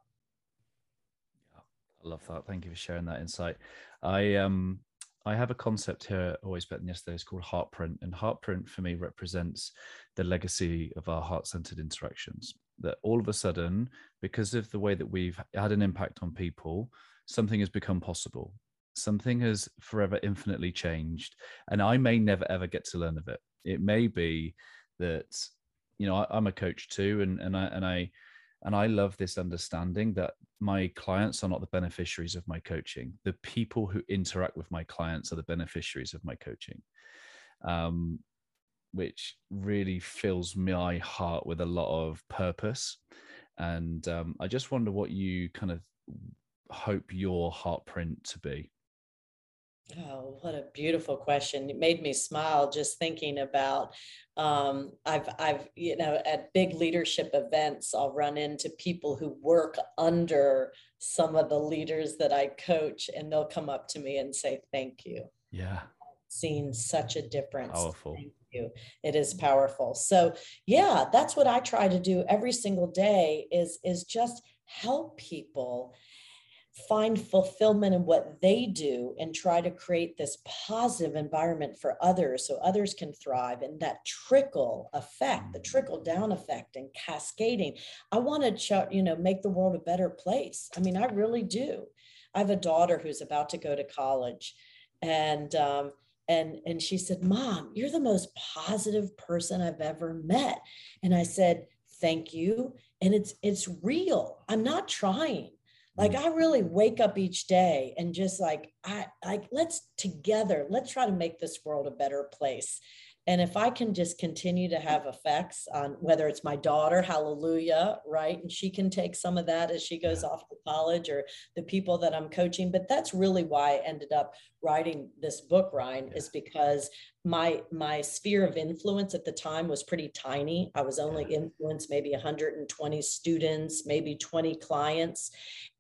Yeah, I love that. Thank you for sharing that insight. I um I have a concept here, always better than yesterday, it's called Heartprint. And Heartprint for me represents the legacy of our heart centered interactions. That all of a sudden, because of the way that we've had an impact on people, something has become possible. Something has forever infinitely changed. And I may never ever get to learn of it. It may be that, you know, I, am a coach too, and, and I and I and I love this understanding that my clients are not the beneficiaries of my coaching. The people who interact with my clients are the beneficiaries of my coaching, um, which really fills my heart with a lot of purpose. And um, I just wonder what you kind of hope your heart print to be. Oh, what a beautiful question. It made me smile just thinking about um, I've I've you know at big leadership events I'll run into people who work under some of the leaders that I coach and they'll come up to me and say thank you. Yeah. Seen such a difference. Powerful. Thank you. It is powerful. So yeah, that's what I try to do every single day is is just help people find fulfillment in what they do and try to create this positive environment for others so others can thrive. And that trickle effect the trickle down effect and cascading i want to you know make the world a better place. I mean i really do. I have a daughter who's about to go to college and um, and and she said mom you're the most positive person i've ever met. And i said thank you. And it's it's real. I'm not trying like mm. i really wake up each day and just like i like let's together let's try to make this world a better place and if i can just continue to have effects on whether it's my daughter hallelujah right? And she can take some of that as she goes off to college or the people that i'm coaching. But that's really why i ended up writing this book ryan is because my my sphere of influence at the time was pretty tiny. I was only influenced maybe 120 students maybe 20 clients.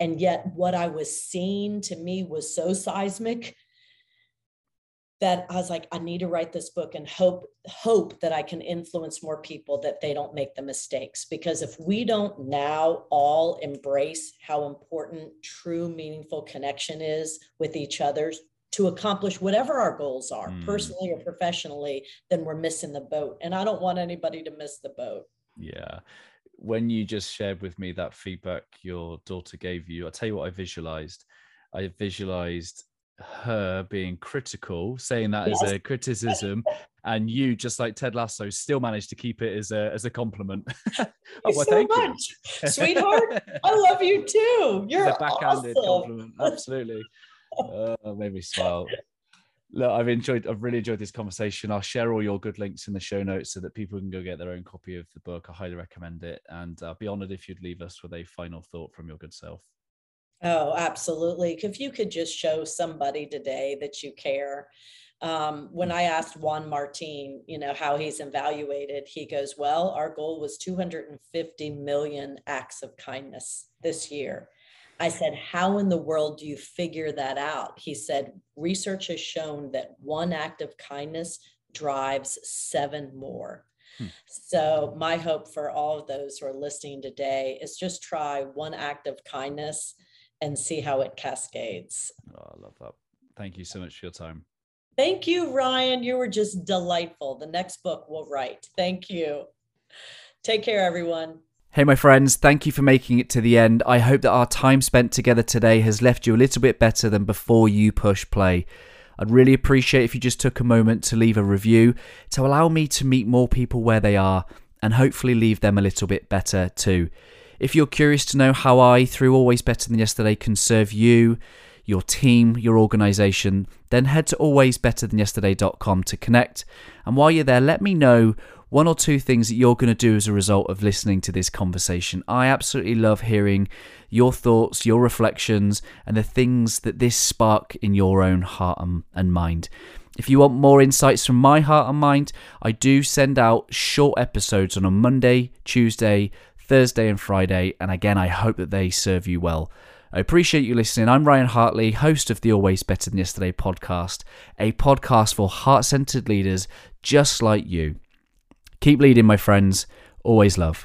And yet what i was seeing to me was so seismic that I was like, I need to write this book and hope hope that I can influence more people that they don't make the mistakes. Because if we don't now all embrace how important true meaningful connection is with each other to accomplish whatever our goals are, mm. personally or professionally, then we're missing the boat. And I don't want anybody to miss the boat. Yeah. When you just shared with me that feedback your daughter gave you, I'll tell you what I visualized. I visualized her being critical, saying that yes. as a criticism, and you just like Ted Lasso still managed to keep it as a as a compliment. oh, well, so much, you. sweetheart. I love you too. You're a backhanded awesome. compliment. Absolutely. uh, made me smile. Look, I've enjoyed. I've really enjoyed this conversation. I'll share all your good links in the show notes so that people can go get their own copy of the book. I highly recommend it, and I'll be honoured if you'd leave us with a final thought from your good self. Oh, absolutely. If you could just show somebody today that you care. Um, when I asked Juan Martin, you know, how he's evaluated, he goes, Well, our goal was 250 million acts of kindness this year. I said, How in the world do you figure that out? He said, Research has shown that one act of kindness drives seven more. Hmm. So, my hope for all of those who are listening today is just try one act of kindness and see how it cascades. Oh, I love that. Thank you so much for your time. Thank you, Ryan. You were just delightful. The next book we'll write. Thank you. Take care, everyone. Hey, my friends, thank you for making it to the end. I hope that our time spent together today has left you a little bit better than before you push play. I'd really appreciate if you just took a moment to leave a review to allow me to meet more people where they are and hopefully leave them a little bit better too. If you're curious to know how I, through Always Better Than Yesterday, can serve you, your team, your organization, then head to alwaysbetterthanyesterday.com to connect. And while you're there, let me know one or two things that you're going to do as a result of listening to this conversation. I absolutely love hearing your thoughts, your reflections, and the things that this spark in your own heart and mind. If you want more insights from my heart and mind, I do send out short episodes on a Monday, Tuesday, Thursday and Friday, and again, I hope that they serve you well. I appreciate you listening. I'm Ryan Hartley, host of the Always Better Than Yesterday podcast, a podcast for heart centered leaders just like you. Keep leading, my friends. Always love.